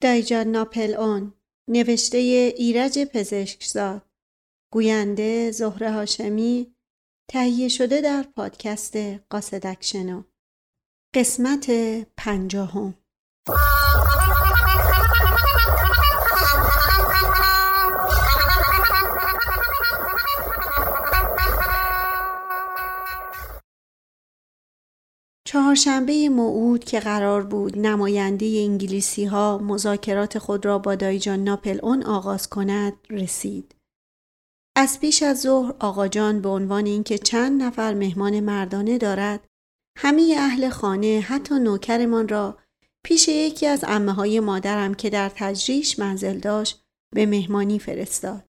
دایجان ناپل اون نوشته ایرج پزشکزاد. گوینده زهره هاشمی تهیه شده در پادکست قاصدک شنو قسمت پنجاهم. چهارشنبه موعود که قرار بود نماینده انگلیسی ها مذاکرات خود را با دایجان ناپل اون آغاز کند رسید. از پیش از ظهر آقا جان به عنوان اینکه چند نفر مهمان مردانه دارد همه اهل خانه حتی نوکرمان را پیش یکی از امه های مادرم که در تجریش منزل داشت به مهمانی فرستاد.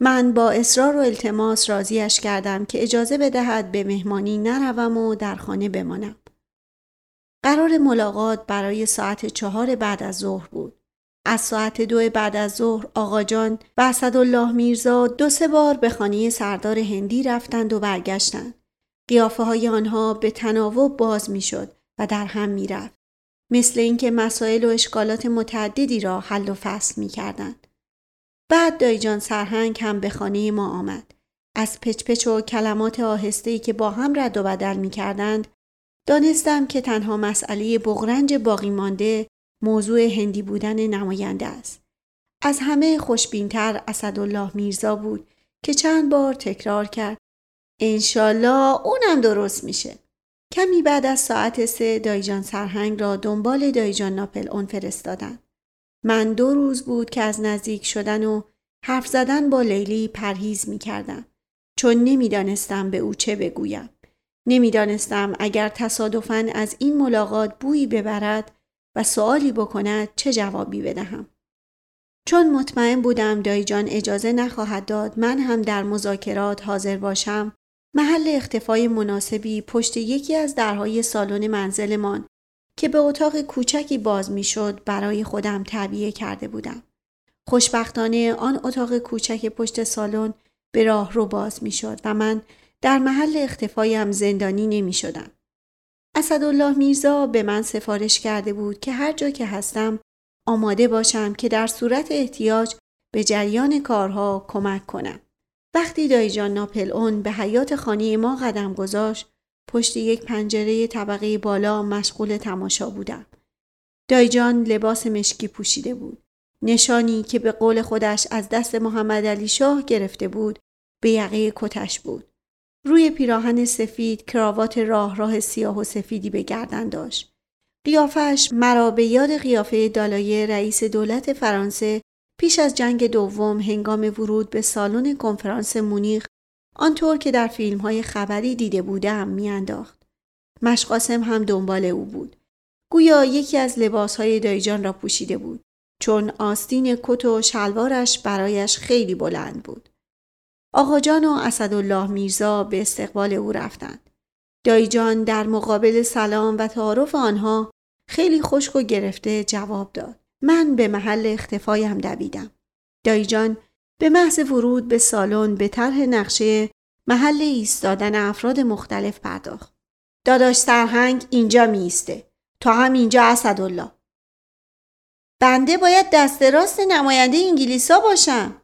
من با اصرار و التماس راضیش کردم که اجازه بدهد به مهمانی نروم و در خانه بمانم. قرار ملاقات برای ساعت چهار بعد از ظهر بود. از ساعت دو بعد از ظهر آقا جان و اسدالله میرزا دو سه بار به خانه سردار هندی رفتند و برگشتند. قیافه های آنها به تناوب باز می‌شد و در هم می رفت. مثل اینکه مسائل و اشکالات متعددی را حل و فصل می کردند. بعد دایجان سرهنگ هم به خانه ما آمد. از پچ و کلمات آهسته‌ای که با هم رد و بدل می کردند دانستم که تنها مسئله بغرنج باقی مانده موضوع هندی بودن نماینده است. از همه خوشبینتر اسدالله میرزا بود که چند بار تکرار کرد انشالله اونم درست میشه. کمی بعد از ساعت سه دایجان سرهنگ را دنبال دایجان ناپل اون فرستادند. من دو روز بود که از نزدیک شدن و حرف زدن با لیلی پرهیز می کردم. چون نمی‌دانستم به او چه بگویم. نمی‌دانستم اگر تصادفاً از این ملاقات بویی ببرد و سوالی بکند چه جوابی بدهم. چون مطمئن بودم دایجان اجازه نخواهد داد من هم در مذاکرات حاضر باشم محل اختفای مناسبی پشت یکی از درهای سالن منزلمان که به اتاق کوچکی باز می‌شد برای خودم تعبیه کرده بودم. خوشبختانه آن اتاق کوچک پشت سالن به راه رو باز می‌شد و من در محل اختفایم زندانی نمی شدم. اسدالله میرزا به من سفارش کرده بود که هر جا که هستم آماده باشم که در صورت احتیاج به جریان کارها کمک کنم. وقتی دایجان ناپل اون به حیات خانه ما قدم گذاشت پشت یک پنجره طبقه بالا مشغول تماشا بودم. دایجان لباس مشکی پوشیده بود. نشانی که به قول خودش از دست محمد علی شاه گرفته بود به یقه کتش بود. روی پیراهن سفید کراوات راه راه سیاه و سفیدی به گردن داشت. قیافش مرا به یاد قیافه دالای رئیس دولت فرانسه پیش از جنگ دوم هنگام ورود به سالن کنفرانس مونیخ آنطور که در فیلم های خبری دیده بودم میانداخت. مشقاسم هم دنبال او بود. گویا یکی از لباس های دایجان را پوشیده بود چون آستین کت و شلوارش برایش خیلی بلند بود. آقا جان و اسدالله میرزا به استقبال او رفتند. دایجان در مقابل سلام و تعارف آنها خیلی خشک و گرفته جواب داد. من به محل اختفایم دویدم. دایجان به محض ورود به سالن به طرح نقشه محل ایستادن افراد مختلف پرداخت. داداش سرهنگ اینجا میسته. تا هم اینجا اسدالله. بنده باید دست راست نماینده انگلیسا باشم.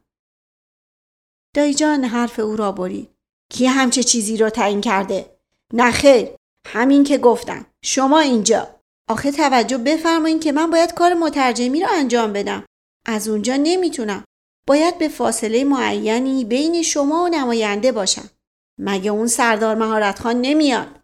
دایجان حرف او را برید. کی همچه چیزی را تعیین کرده؟ نخیر همین که گفتم شما اینجا آخه توجه بفرمایید که من باید کار مترجمی را انجام بدم از اونجا نمی‌تونم باید به فاصله معینی بین شما و نماینده باشم. مگه اون سردار مهارت خان نمیاد؟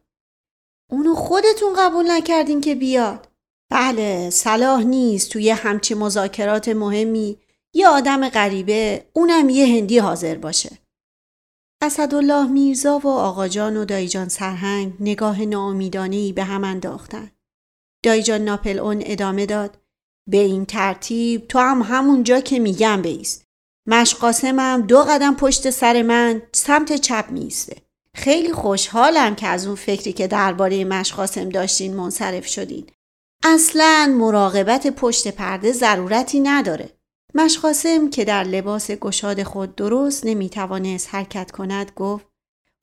اونو خودتون قبول نکردین که بیاد. بله صلاح نیست توی همچی مذاکرات مهمی یه آدم غریبه اونم یه هندی حاضر باشه. اسدالله میرزا و آقاجان و دایجان سرهنگ نگاه ناامیدانهای به هم انداختن. دایجان ناپل اون ادامه داد به این ترتیب تو هم همونجا که میگم بیست. مشقاسمم دو قدم پشت سر من سمت چپ میسته. خیلی خوشحالم که از اون فکری که درباره مشقاسم داشتین منصرف شدین. اصلا مراقبت پشت پرده ضرورتی نداره. مشقاسم که در لباس گشاد خود درست نمی‌توانست حرکت کند گفت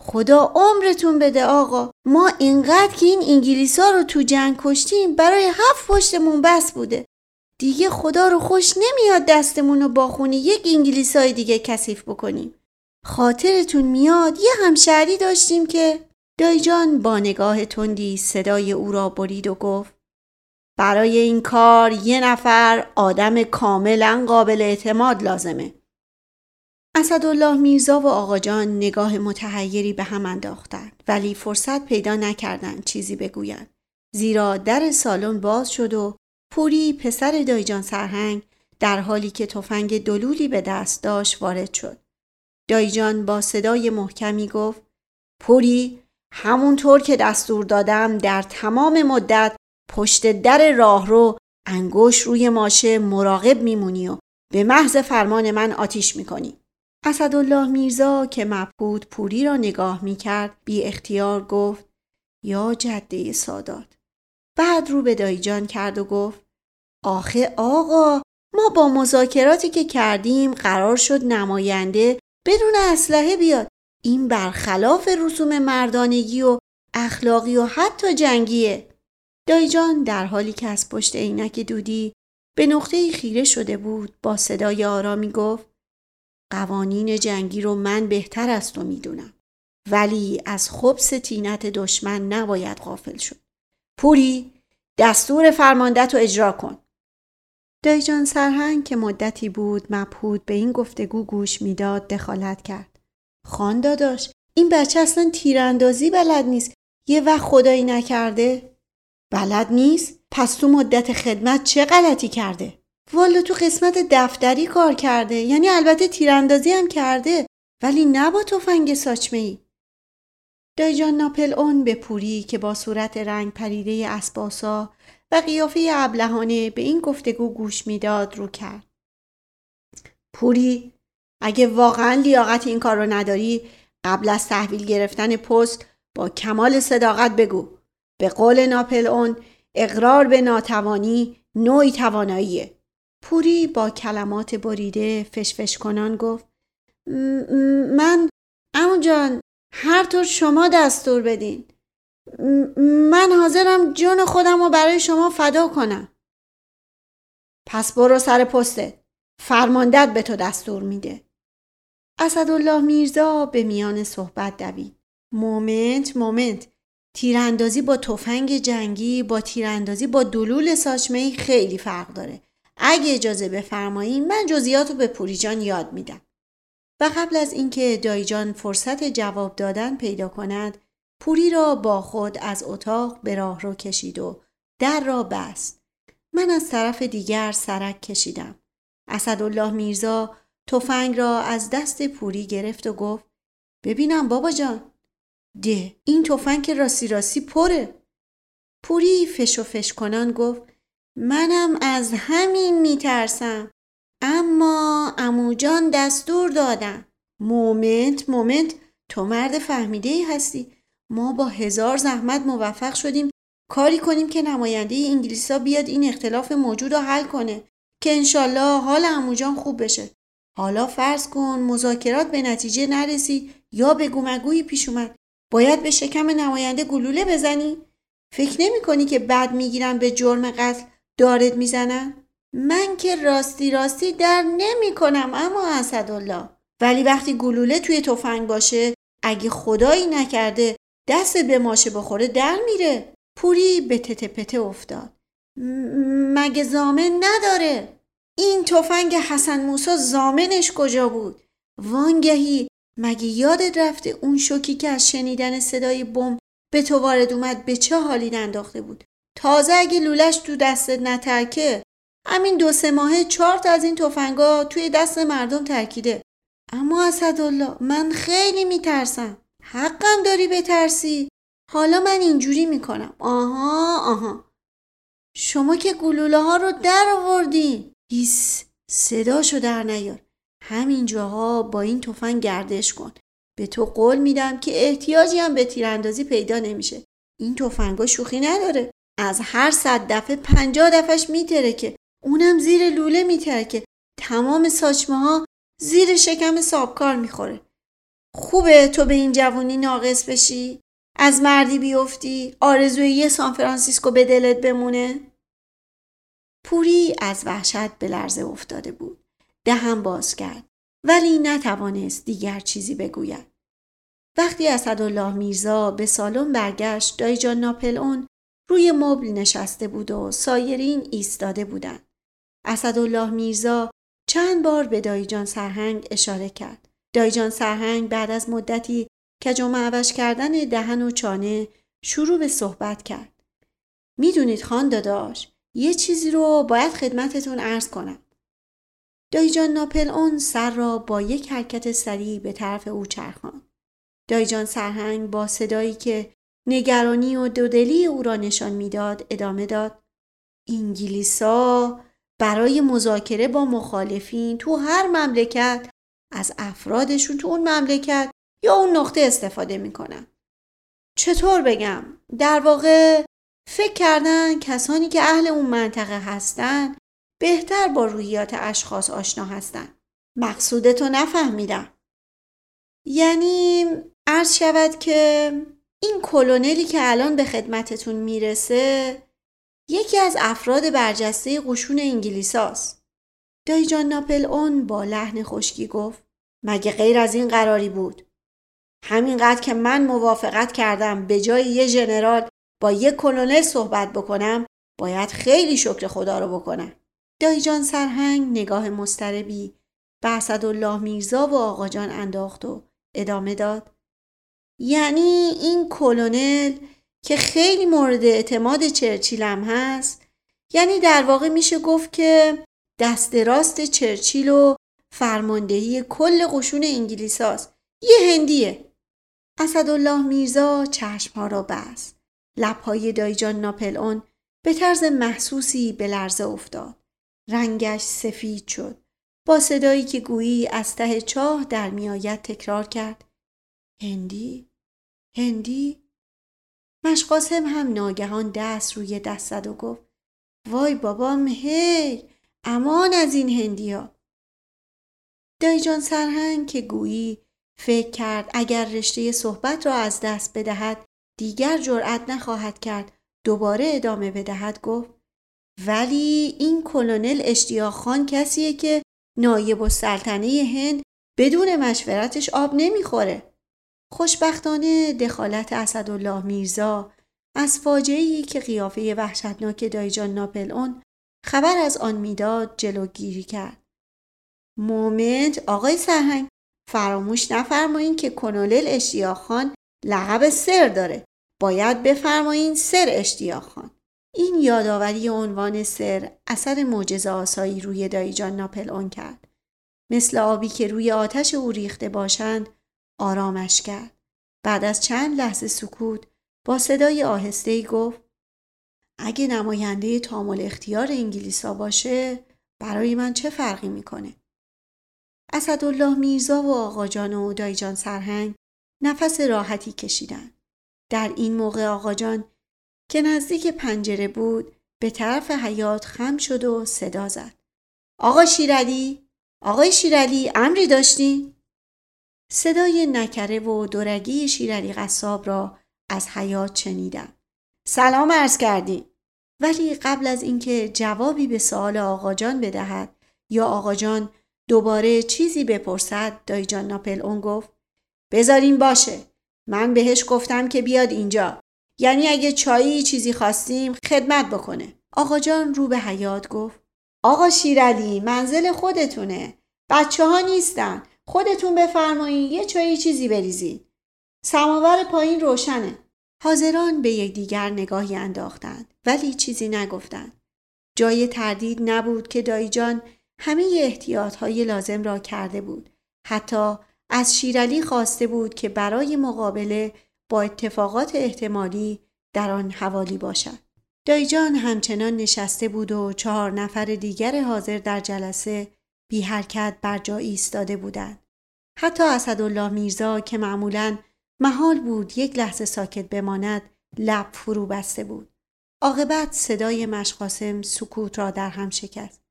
خدا عمرتون بده آقا ما اینقدر که این انگلیسا رو تو جنگ کشتیم برای هفت پشتمون بس بوده دیگه خدا رو خوش نمیاد دستمون رو با خونی یک انگلیسای دیگه کثیف بکنیم. خاطرتون میاد یه همشهری داشتیم که دایجان با نگاه تندی صدای او را برید و گفت برای این کار یه نفر آدم کاملا قابل اعتماد لازمه. اسدالله میرزا و آقا جان نگاه متحیری به هم انداختند ولی فرصت پیدا نکردند چیزی بگویند زیرا در سالن باز شد و پوری پسر دایجان سرهنگ در حالی که تفنگ دلولی به دست داشت وارد شد. دایجان با صدای محکمی گفت پوری همونطور که دستور دادم در تمام مدت پشت در راهرو انگوش روی ماشه مراقب میمونی و به محض فرمان من آتیش می‌کنی. اسدالله میرزا که مبهود پوری را نگاه می‌کرد بی اختیار گفت یا جده سادات. بعد رو به دایجان کرد و گفت آخه آقا ما با مذاکراتی که کردیم قرار شد نماینده بدون اسلحه بیاد. این برخلاف رسوم مردانگی و اخلاقی و حتی جنگیه. دایجان در حالی که از پشت عینک دودی به نقطه خیره شده بود با صدای آرامی گفت قوانین جنگی رو من بهتر از تو می‌دونم. ولی از خبس تینت دشمن نباید غافل شد. پوری دستور فرماندت رو اجرا کن. دایجان سرهنگ که مدتی بود مبهود به این گفتگو گوش می‌داد دخالت کرد. خان داداش این بچه اصلا تیراندازی بلد نیست. یه وقت خدایی نکرده؟ بلد نیست؟ پس تو مدت خدمت چه غلطی کرده؟ والا تو قسمت دفتری کار کرده یعنی البته تیراندازی هم کرده ولی نه با تفنگ ساچمه ای. دایجان ناپل اون به پوری که با صورت رنگ پریده اسباسا قیافه ابلهانه به این گفتگو گوش می‌داد رو کرد. پوری اگه واقعا لیاقت این کار رو نداری قبل از تحویل گرفتن پست با کمال صداقت بگو. به قول ناپل اون اقرار به ناتوانی نوعی تواناییه. پوری با کلمات بریده فشفش کنان گفت من عمو جان هر طور شما دستور بدین من حاضرم جون خودم رو برای شما فدا کنم. پس برو سر پستت. فرماندت به تو دستور میده. اسدالله میرزا به میان صحبت دوید. moment moment. تیراندازی با تفنگ جنگی با تیراندازی با دولول ساچمه خیلی فرق داره. اگه اجازه بفرمایید من جزئیات رو به پوریجان یاد میدم. و قبل از اینکه دایجان فرصت جواب دادن پیدا کند پوری را با خود از اتاق به راه رو کشید و در را بست. من از طرف دیگر سرک کشیدم. اسدالله میرزا تفنگ را از دست پوری گرفت و گفت ببینم بابا جان. ده این تفنگ راستی راستی پره. پوری فش و فش کنان گفت منم از همین میترسم. اما اموجان دستور دادن. مومنت مومنت تو مرد فهمیده ای هستی. ما با هزار زحمت موفق شدیم. کاری کنیم که نماینده انگلیسا بیاد این اختلاف موجود رو حل کنه که انشالله حال اموجان خوب بشه. حالا فرض کن مذاکرات به نتیجه نرسید یا به گومگویی پیش اومد. باید به شکم نماینده گلوله بزنی؟ فکر نمی کنی که بد می‌گیرن به جرم قتل دارد می‌زنن؟ من که راستی راستی در نمی کنم اما اسدالله. ولی وقتی گلوله توی تفنگ باشه اگه خدایی نکرده دست به ماشه بخوره در میره. پوری به تته پته افتاد. مگه زامن نداره؟ این تفنگ حسن موسا زامنش کجا بود؟ وانگهی مگه یادت رفته اون شوکی که از شنیدن صدای بم به تو وارد اومد به چه حالی ننداخته بود؟ تازه اگه لولش تو دستت نترکه همین دو سه ماهه چهار تا از این تفنگا توی دست مردم ترکیده. اما اسدالله من خیلی میترسم. حقم داری بترسی؟ حالا من اینجوری می‌کنم. آها آها. شما که گلوله ها رو در آوردین ایس صداشو در نیار. همین جاها با این تفنگ گردش کن. به تو قول میدم که احتیاجی هم به تیراندازی پیدا نمیشه. این تفنگا شوخی نداره. از هر صد دفعه پنجاه دفعش میتره که اونم زیر لوله میتره که تمام ساچمه ها زیر شکم سابکار می‌خوره. خوبه تو به این جوونی ناقص بشی؟ از مردی بیفتی؟ آرزوی یه سان فرانسیسکو به دلت بمونه؟ پوری از وحشت به لرزه افتاده بود. دهم باز کرد ولی نتوانست دیگر چیزی بگوید. وقتی اسدالله میرزا به سالن برگشت دایجان ناپل اون روی مبل نشسته بود و سایرین ایستاده بودند. اسدالله میرزا چند بار به دایجان سرهنگ اشاره کرد. دایجان سرهنگ بعد از مدتی کج و کردن دهن و چانه شروع به صحبت کرد. می‌دونید خان داداش یه چیزی رو باید خدمتتون عرض کنم. دایجان ناپل اون سر را با یک حرکت سریع به طرف او چرخاند. دایجان سرهنگ با صدایی که نگرانی و دودلی او را نشان می‌داد ادامه داد انگلیسا برای مذاکره با مخالفین تو هر مملکت از افرادشون تو اون مملکت یا اون نقطه استفاده می‌کنن. چطور بگم؟ در واقع فکر کردن کسانی که اهل اون منطقه هستن بهتر با روحیات اشخاص آشنا هستن. مقصودتو نفهمیدم. یعنی عرض شود که این کلونلی که الان به خدمتتون می‌رسه یکی از افراد برجسته قشون انگلیساست. دایجان ناپل اون با لحن خشکی گفت مگه غیر از این قراری بود؟ همینقدر که من موافقت کردم به جای یه ژنرال با یه کلونل صحبت بکنم باید خیلی شکر خدا رو بکنم. دایجان سرهنگ نگاه مستربی به اسدالله میرزا و آقاجان انداخت و ادامه داد. یعنی این کلونل که خیلی مورد اعتماد چرچیل هم هست یعنی در واقع میشه گفت که دست راست چرچیل و فرماندهی کل قشون انگلیس هاست. یه هندیه. اسدالله میرزا چشمها را بست. لبهای دایجان ناپل اون به طرز محسوسی به لرزه افتاد. رنگش سفید شد. با صدایی که گویی از ته چاه در میآید تکرار کرد. هندی؟ هندی؟ مشقاسم هم ناگهان دست روی دست زد و گفت وای بابام هی! امان از این هندیا دایجان سرهنگ که گویی فکر کرد اگر رشته صحبت را از دست بدهد دیگر جرأت نخواهد کرد دوباره ادامه بدهد گفت ولی این کلونل اشتیاق خان کسیه که نایب و سلطنه هند بدون مشورتش آب نمی‌خوره خوشبختانه دخالت اسدالله میرزا از فاجعه‌ای که قیافه وحشتناک دایجان ناپل اون خبر از آن می‌داد جلوگیری کرد. مومنت آقای سرهنگ فراموش نفرمایین که کنولل اشتیاق خان لقب سر داره. باید بفرمایین سر اشتیاق خان. این یادآوری عنوان سر اثر معجزه آسایی روی دایجان ناپل اون کرد. مثل آبی که روی آتش او ریخته باشند آرامش کرد. بعد از چند لحظه سکوت با صدای آهسته گفت اگه نماینده تامل اختیار انگلیسا باشه برای من چه فرقی می‌کنه؟ اسدالله میرزا و آقاجان و دایجان سرهنگ نفس راحتی کشیدن. در این موقع آقاجان که نزدیک پنجره بود به طرف حیات خم شد و صدا زد. آقا شیرعلی؟ آقای شیرعلی امری داشتی؟ صدای نکره و دورگی شیرعلی قصاب را از حیات شنیدم. سلام عرض کردیم. ولی قبل از اینکه جوابی به سوال آقاجان بدهد یا آقاجان دوباره چیزی بپرسد دایجان ناپل اون گفت. بذارین باشه. من بهش گفتم که بیاد اینجا. یعنی اگه چایی چیزی خواستیم خدمت بکنه. آقاجان رو به حیات گفت. آقا شیرعلی منزل خودتونه. بچه ها نیستن. خودتون بفرمایین یه چایی چیزی بریزید. سماور پایین روشنه. حاضران به یکدیگر نگاهی انداختند ولی چیزی نگفتند. جای تردید نبود که دایجان همه احتیاط های لازم را کرده بود. حتی از شیرالی خواسته بود که برای مقابله با اتفاقات احتمالی در آن حوالی باشد. دایجان همچنان نشسته بود و چهار نفر دیگر حاضر در جلسه بی حرکت بر جا ایستاده بودند. حتی اسدالله میرزا که معمولا محال بود یک لحظه ساکت بماند لب فرو بسته بود. عاقبت صدای مشقاسم سکوت را در هم شکست.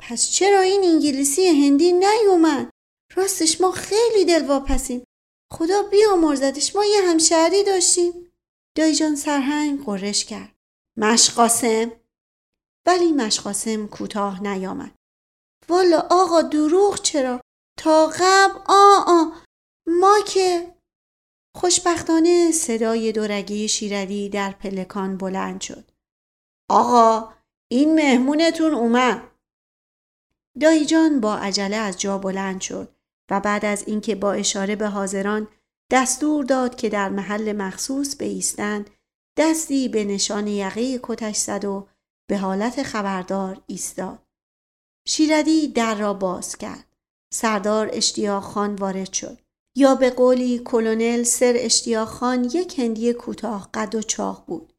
پس چرا این انگلیسی هندی نیومد؟ راستش ما خیلی دلواپسیم. خدا بیامرزدش ما یه همشهری داشتیم. دایجان سرهنگ قرش کرد. مشقاسم ولی مشقاسم کوتاه نیامد. والا آقا دروغ چرا؟ تا قبل آ آ ما که خوشبختانه صدای دورگی شیروی در پلکان بلند شد. آقا این مهمونتون اومد. دایجان با عجله از جا بلند شد و بعد از اینکه با اشاره به حاضران دستور داد که در محل مخصوص بایستند دستی به نشان یقه کتش زد و به حالت خبردار ایستاد. شیردی در را باز کرد. سردار اشتیاق خان وارد شد. یا به قولی کلونل سر اشتیاق خان یک هندی کوتاه قد و چاق بود.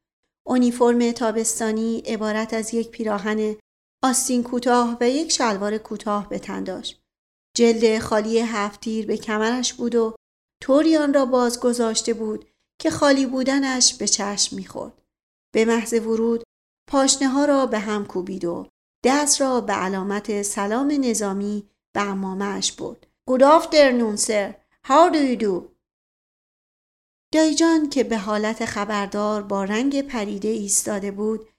اونیفرم تابستانی عبارت از یک پیراهن آستین کوتاه و یک شلوار کوتاه به تن داشت. جلد خالی هفتیر به کمرش بود و طوری آن را باز گذاشته بود که خالی بودنش به چشم می‌خورد. به محض ورود پاشنه ها را به هم کوبید و دست را به علامت سلام نظامی به امامش برد. Good afternoon, sir. How do you do? دایجان که به حالت خبردار با رنگ پریده ایستاده بود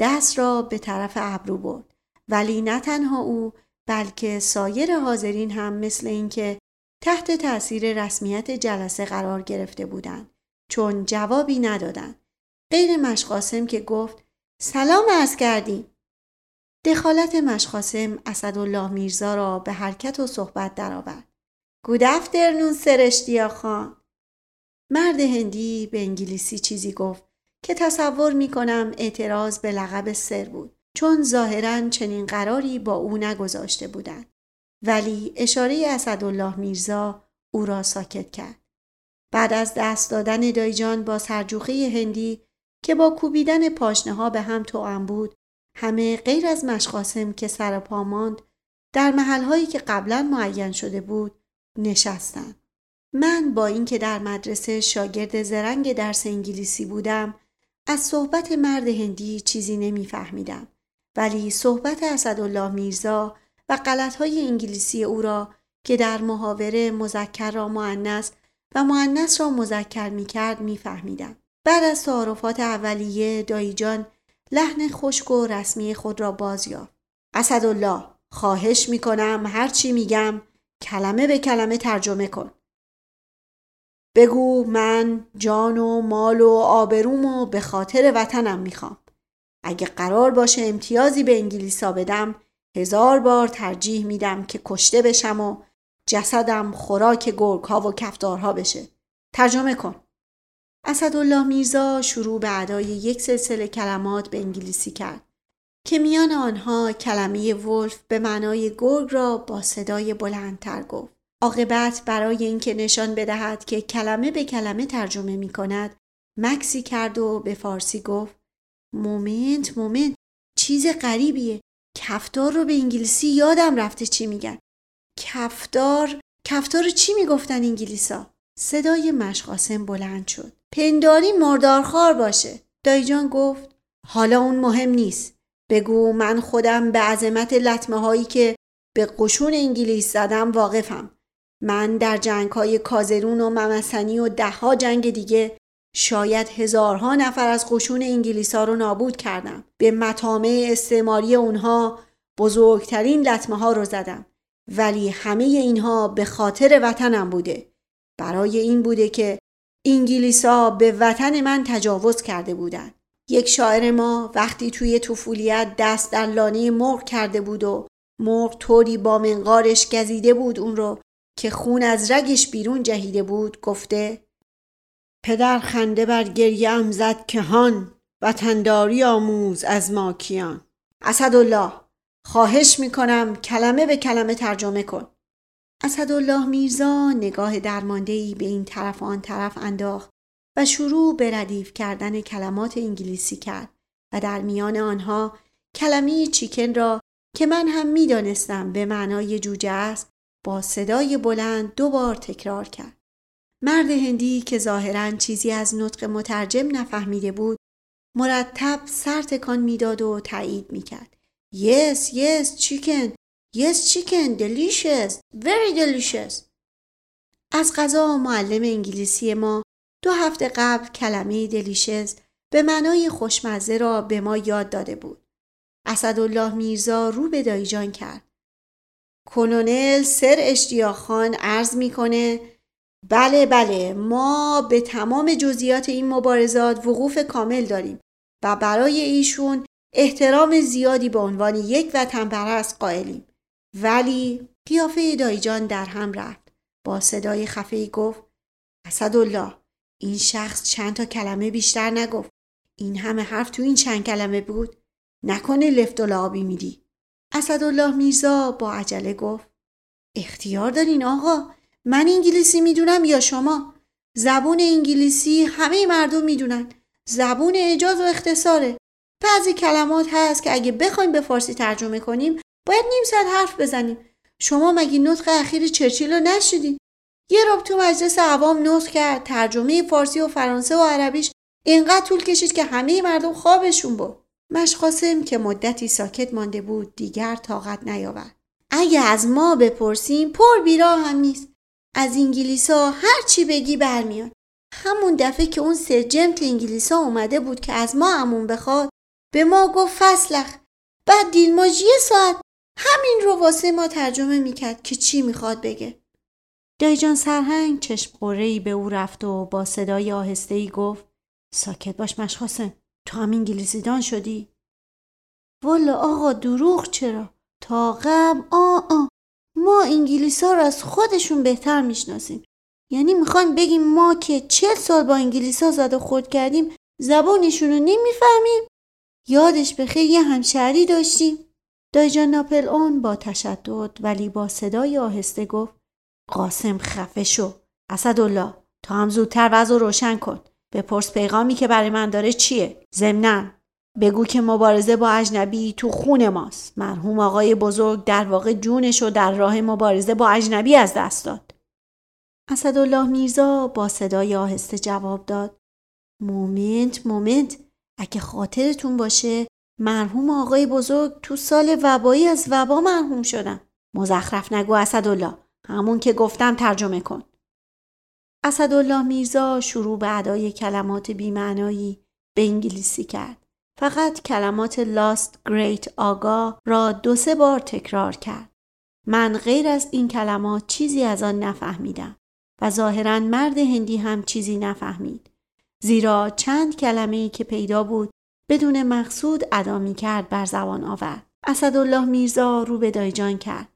دست را به طرف ابرو برد ولی نه تنها او بلکه سایر حاضرین هم مثل اینکه تحت تأثیر رسمیت جلسه قرار گرفته بودند چون جوابی ندادند. غیر مشقاسم که گفت سلام از کردیم دخالت مشقاسم اسدالله میرزا را به حرکت و صحبت درآورد. گود افترنون سر خان. مرد هندی به انگلیسی چیزی گفت که تصور می کنم اعتراض به لقب سر بود. چون ظاهرا چنین قراری با او نگذاشته بودند. ولی اشاره اسدالله میرزا او را ساکت کرد. بعد از دست دادن دایجان با سرجوخه هندی که با کوبیدن پاشنه ها به هم توأم بود همه غیر از مشقاسم که سر پا ماند در محلهایی که قبلا معین شده بود نشستند. من با اینکه در مدرسه شاگرد زرنگ درس انگلیسی بودم از صحبت مرد هندی چیزی نمیفهمیدم. ولی صحبت اسدالله میرزا و غلطهای انگلیسی او را که در محاوره مذکر را معنس و معنس را مذکر می‌کرد میفهمیدم بعد از تعارفات اولیه دایجان لحن خشک و رسمی خود را باز یافت. اسدالله خواهش می‌کنم هرچی میگم کلمه به کلمه ترجمه کن. بگو من جان و مال و آبروم و به خاطر وطنم می‌خوام. اگه قرار باشه امتیازی به انگلیسا بدم هزار بار ترجیح میدم که کشته بشم و جسدم خوراک گرگ ها و کفتارها بشه. ترجمه کن. اسدالله میرزا شروع به ادای یک سلسله کلمات به انگلیسی کرد که میان آنها کلمه wolf به معنای گرگ را با صدای بلندتر گفت. عاقبت برای اینکه نشان بدهد که کلمه به کلمه ترجمه می کند مکثی کرد و به فارسی گفت moment moment. چیز غریبیه. کفتار رو به انگلیسی یادم رفته چی میگن. کفتار کفتار چی می‌گفتن انگلیسا؟ صدای مش قاسم بلند شد. پنداری مردارخوار باشه. دایی جان گفت حالا اون مهم نیست. بگو من خودم به عظمت لطمه هایی که به قشون انگلیس زدم واقفم. من در جنگ های کازرون و ممسنی و دهها جنگ دیگه شاید هزارها نفر از قشون انگلیس ها رو نابود کردم. به مطامع استعماری اونها بزرگترین لطمه ها رو زدم. ولی همه اینها به خاطر وطنم بوده. برای این بوده که انگلیسا به وطن من تجاوز کرده بودند. یک شاعر ما وقتی توی طفولیت دست در لانه مرغ کرده بود و مرغ طوری با منقارش گزیده بود اون رو که خون از رگش بیرون جهیده بود گفته پدر خنده بر گریم زد که هان وطنداری آموز از ماکیان اسدالله خواهش می‌کنم کلمه به کلمه ترجمه کن اسدالله میرزا نگاه درماندهی به این طرف آن طرف انداخت و شروع به ردیف کردن کلمات انگلیسی کرد و در میان آنها کلمه چیکن را که من هم می‌دانستم به معنای جوجه است با صدای بلند دو بار تکرار کرد. مرد هندی که ظاهرا چیزی از نطق مترجم نفهمیده بود مرتب سر تکان می‌داد و تایید می‌کرد. Yes, yes, chicken. Yes, chicken. Delicious. Very delicious. از غذا معلم انگلیسی ما دو هفته قبل کلمه دلیشز به معنای خوشمزه را به ما یاد داده بود. اسدالله میرزا رو به دایجان کرد. کنونل سر اشتیاخان عرض می‌کنه بله بله. ما به تمام جزئیات این مبارزات وقوف کامل داریم و برای ایشون احترام زیادی به عنوان یک وطن پرست قائلیم. ولی قیافه دایجان در هم رفت. با صدای خفه گفت اسدالله این شخص چند تا کلمه بیشتر نگفت. این همه حرف تو این چند کلمه بود. نکنه لفت و لابی میدی. اسدالله میرزا با عجله گفت اختیار دارین آقا. من انگلیسی می‌دونم یا شما؟ زبون انگلیسی همه مردم می‌دونن. زبون اجاز و اختصاره. بعضی کلمات هست که اگه بخوایم به فارسی ترجمه کنیم باید نیم ساعت حرف بزنیم. شما مگه نطق اخیر چرچیل رو نشدین یه رب تو مجلس عوام نطق کرد. ترجمه فارسی و فرانسه و عربیش اینقدر طول کشید که همه مردم خوابشون بود مشقاسم که مدتی ساکت مانده بود دیگر طاقت نیاورد. اگه از ما بپرسیم پر بیرا هم نیست. از انگلیسا هر چی بگی برمیاد همون دفعه که اون سرجمت انگلیسا اومده بود که از ما همون بخواد به ما گفت فصلخ بعد دیلماج یه ساعت همین رو واسه ما ترجمه می‌کرد که چی می‌خواد بگه دایجان سرهنگ چشم قرهی به او رفت و با صدای آهسته گفت ساکت باش مشخاصم تو هم انگلیسی دان شدی؟ والا آقا دروغ چرا؟ تا قبل آ آ ما انگلیس ها رو از خودشون بهتر می‌شناسیم. یعنی می‌خوایم بگیم ما که چل سال با انگلیس ها زد و خود کردیم زبانشون رو نمی‌فهمیم. یادش به خیلی همشهری داشتیم. دایجان ناپل اون با تشدد ولی با صدای آهسته گفت قاسم خفه شو اسدالله تا هم زودتر وضع روشن کن. بپرس پیغامی که برای من داره چیه؟ ضمنا بگو که مبارزه با اجنبی تو خون ماست. مرحوم آقای بزرگ در واقع جونش و در راه مبارزه با اجنبی از دست داد. اسدالله میرزا با صدای آهسته جواب داد. مومنت مومنت اگه خاطرتون باشه مرحوم آقای بزرگ تو سال وبایی از وبا مرحوم شدن مزخرف نگو اسدالله. همون که گفتم ترجمه کن. اسدالله میرزا شروع به ادای کلمات بیمعنایی به انگلیسی کرد. فقط کلمات لاست گریت آگا را دو سه بار تکرار کرد. من غیر از این کلمات چیزی از آن نفهمیدم و ظاهرا مرد هندی هم چیزی نفهمید. زیرا چند کلمه ای که پیدا بود بدون مقصود ادا می کرد بر زبان آورد. اسدالله میرزا رو به دایجان کرد.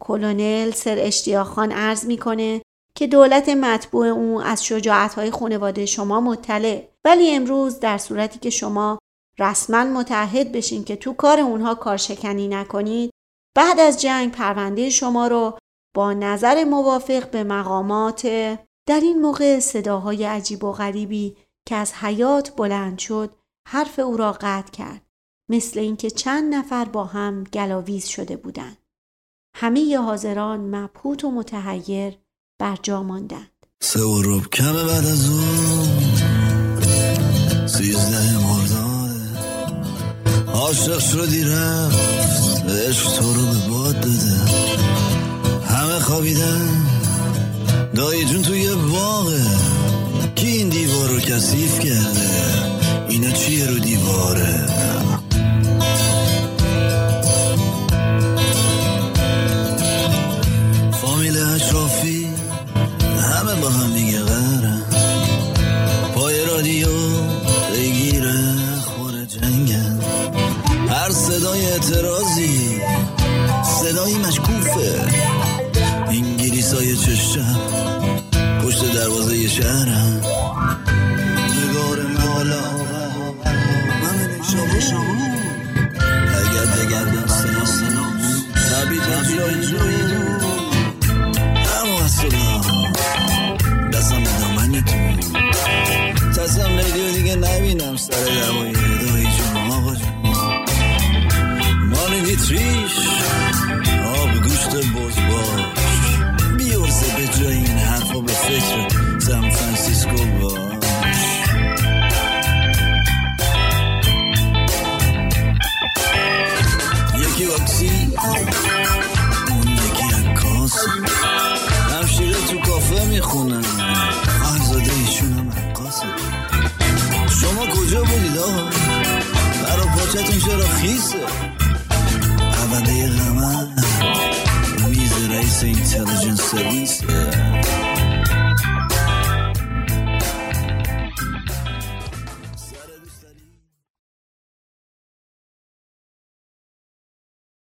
کلونل سر اشتیاخان عرض می‌کنه که دولت مطبوع او از شجاعتهای خانواده شما مطلع ولی امروز در صورتی که شما رسما متحد بشین که تو کار اونها کارشکنی نکنید بعد از جنگ پرونده شما رو با نظر موافق به مقامات در این موقع صداهای عجیب و غریبی که از حیات بلند شد حرف او را قطع کرد. مثل اینکه چند نفر با هم گلاویز شده بودند. همه حاضران مبهوت و متحیر بر جا ماندند. سه و کمه بعد از اون سیزده مرداده عاشق شدی رفت. عشق تو رو به باد داده. همه خوابیدن. دایی جون توی باغه. کی این دیوار رو کسیف کرده؟ اینا چیه رو دیواره؟ مانی تریش آب گوشت بز باش بیورزه به جای این حرفا به فکر سان فرانسیسکو باش. یکی واکسی اون یکی عکاس. همشیره تو کافه می‌خونن. خواهرزاده ایشون هم شما کجا بودید آقا؟ برا پاچت صورتتون چرا خیسه؟ Intelligence Service.